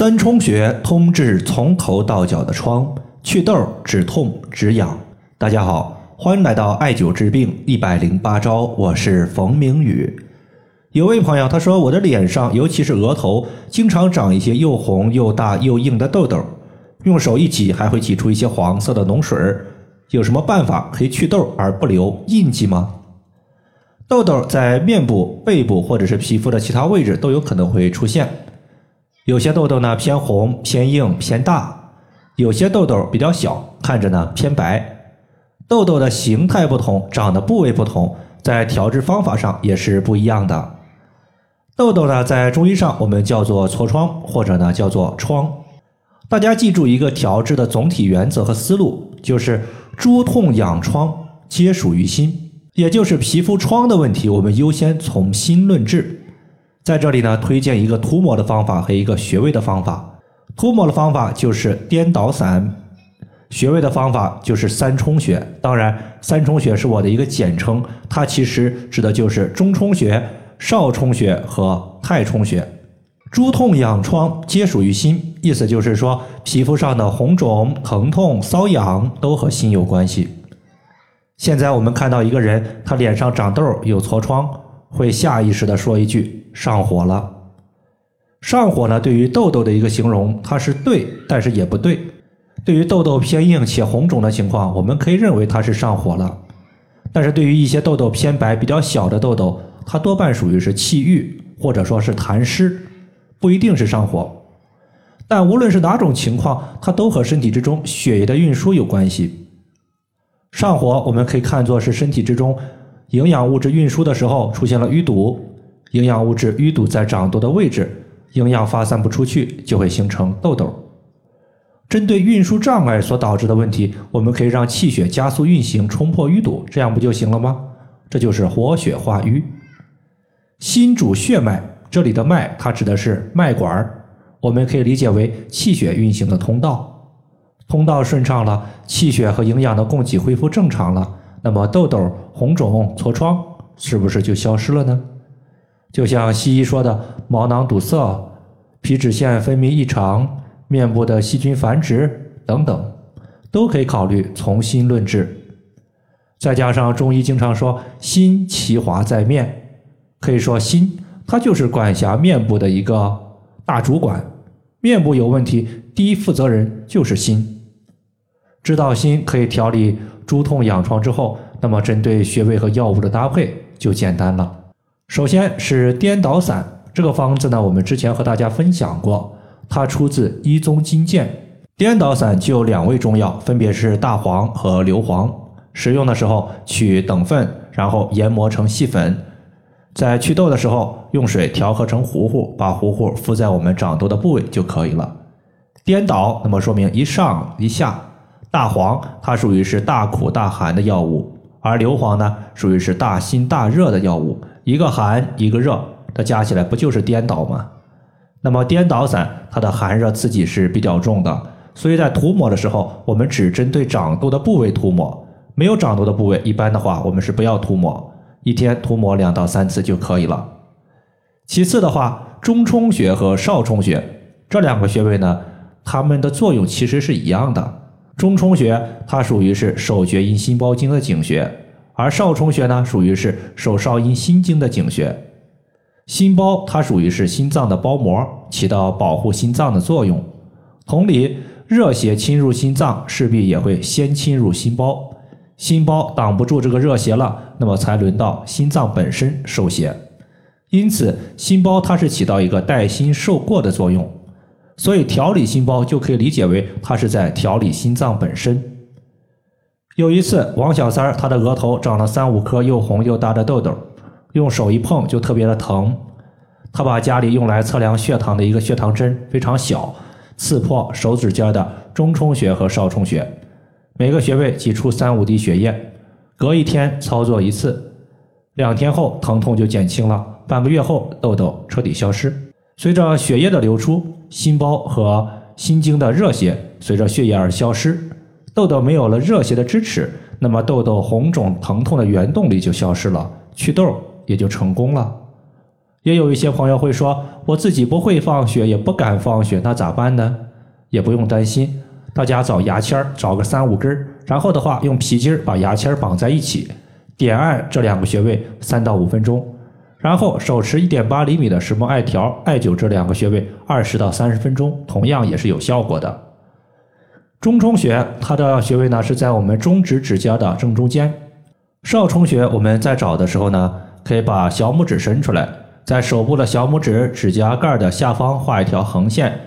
三冲穴通治从头到脚的疮，祛痘、止痛、止痒。大家好，欢迎来到艾灸治病一百零八招，我是冯明宇。有位朋友他说，我的脸上，尤其是额头，经常长一些又红又大又硬的痘痘，用手一挤还会挤出一些黄色的脓水。有什么办法可以祛痘而不留印记吗？痘痘在面部、背部或者是皮肤的其他位置都有可能会出现。有些痘痘呢偏红、偏硬、偏大，有些痘痘比较小，看着呢偏白。痘痘的形态不同，长的部位不同，在调治方法上也是不一样的。痘痘呢，在中医上我们叫做痤疮，或者呢叫做疮。大家记住一个调治的总体原则和思路，就是诸痛痒疮皆属于心，也就是皮肤疮的问题，我们优先从心论治。在这里呢，推荐一个涂抹的方法和一个穴位的方法。涂抹的方法就是颠倒散，穴位的方法就是三冲穴。当然，三冲穴是我的一个简称，它其实指的就是中冲穴、少冲穴和太冲穴。诸痛痒疮皆属于心，意思就是说，皮肤上的红肿、疼痛、瘙痒都和心有关系。现在我们看到一个人，他脸上长痘、有痤疮。会下意识的说一句上火了。上火呢，对于痘痘的一个形容，它是对，但是也不对。对于痘痘偏硬且红肿的情况，我们可以认为它是上火了。但是对于一些痘痘偏白、比较小的痘痘，它多半属于是气郁，或者说是痰湿，不一定是上火。但无论是哪种情况，它都和身体之中血液的运输有关系。上火，我们可以看作是身体之中。营养物质运输的时候出现了淤堵，营养物质淤堵在长痘的位置，营养发散不出去，就会形成痘痘。针对运输障碍所导致的问题，我们可以让气血加速运行，冲破淤堵，这样不就行了吗？这就是活血化瘀。心主血脉，这里的脉它指的是脉管我们可以理解为气血运行的通道。通道顺畅了，气血和营养的供给恢复正常了。那么痘痘、红肿、痤疮是不是就消失了呢？就像西医说的，毛囊堵塞、皮脂腺分泌异常、面部的细菌繁殖等等，都可以考虑从心论治。再加上中医经常说“心其华在面”，可以说心它就是管辖面部的一个大主管。面部有问题，第一负责人就是心。知道心可以调理。诸痛痒疮之后，那么针对穴位和药物的搭配就简单了。首先是颠倒散这个方子呢，我们之前和大家分享过，它出自《医宗金鉴》。颠倒散就两味中药，分别是大黄和硫磺。使用的时候取等份，然后研磨成细粉，在祛痘的时候用水调和成糊糊，把糊糊敷在我们长痘的部位就可以了。颠倒，那么说明一上一下。大黄它属于是大苦大寒的药物，而硫磺呢属于是大辛大热的药物，一个寒一个热，它加起来不就是颠倒吗？那么颠倒散它的寒热刺激是比较重的，所以在涂抹的时候，我们只针对长痘的部位涂抹，没有长痘的部位，一般的话我们是不要涂抹，一天涂抹两到三次就可以了。其次的话，中冲穴和少冲穴这两个穴位呢，它们的作用其实是一样的。中冲穴它属于是手厥阴心包经的井穴，而少冲穴呢属于是手少阴心经的井穴。心包它属于是心脏的包膜，起到保护心脏的作用。同理，热邪侵入心脏，势必也会先侵入心包。心包挡不住这个热邪了，那么才轮到心脏本身受邪。因此，心包它是起到一个带心受过的作用。所以调理心包就可以理解为它是在调理心脏本身。有一次，王小三儿他的额头长了三五颗又红又大的痘痘，用手一碰就特别的疼。他把家里用来测量血糖的一个血糖针非常小，刺破手指尖的中冲穴和少冲穴，每个穴位挤出三五滴血液，隔一天操作一次，两天后疼痛就减轻了，半个月后痘痘彻底消失。随着血液的流出，心包和心经的热血随着血液而消失，痘痘没有了热邪的支持，那么痘痘红肿疼痛的原动力就消失了，祛痘也就成功了。也有一些朋友会说，我自己不会放血，也不敢放血，那咋办呢？也不用担心，大家找牙签儿，找个三五根儿，然后的话用皮筋儿把牙签儿绑在一起，点按这两个穴位三到五分钟，然后手持一点八厘米的石墨艾条艾灸这两个穴位二十到三十分钟，同样也是有效果的。中冲穴它的穴位呢是在我们中指指甲的正中间。少冲穴我们在找的时候呢，可以把小拇指伸出来，在手部的小拇指指甲盖的下方画一条横线，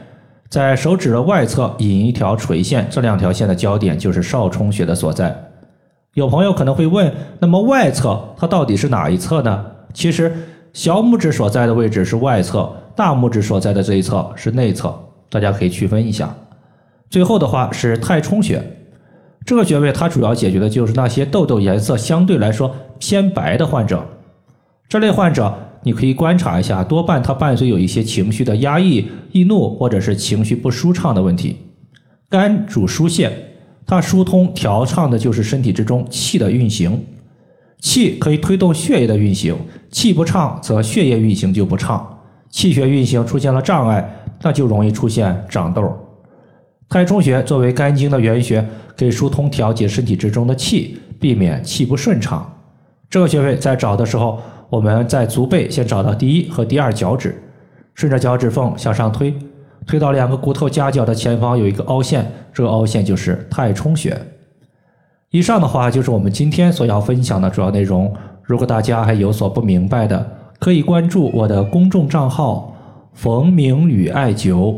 在手指的外侧引一条垂线，这两条线的交点就是少冲穴的所在。有朋友可能会问，那么外侧它到底是哪一侧呢？其实小拇指所在的位置是外侧，大拇指所在的这一侧是内侧，大家可以区分一下。最后的话是太冲穴，这个穴位它主要解决的就是那些痘痘颜色相对来说偏白的患者。这类患者你可以观察一下，多半它伴随有一些情绪的压抑、易怒或者是情绪不舒畅的问题。肝主疏泄，它疏通调畅的就是身体之中气的运行，气可以推动血液的运行，气不畅则血液运行就不畅，气血运行出现了障碍，那就容易出现长痘。太冲穴作为肝经的原穴，可以疏通调节身体之中的气，避免气不顺畅。这个穴位在找的时候，我们在足背先找到第一和第二脚趾，顺着脚趾缝向上推，推到两个骨头夹角的前方有一个凹陷，这个凹陷就是太冲穴。以上的话就是我们今天所要分享的主要内容。如果大家还有所不明白的，可以关注我的公众账号“冯明宇艾灸”。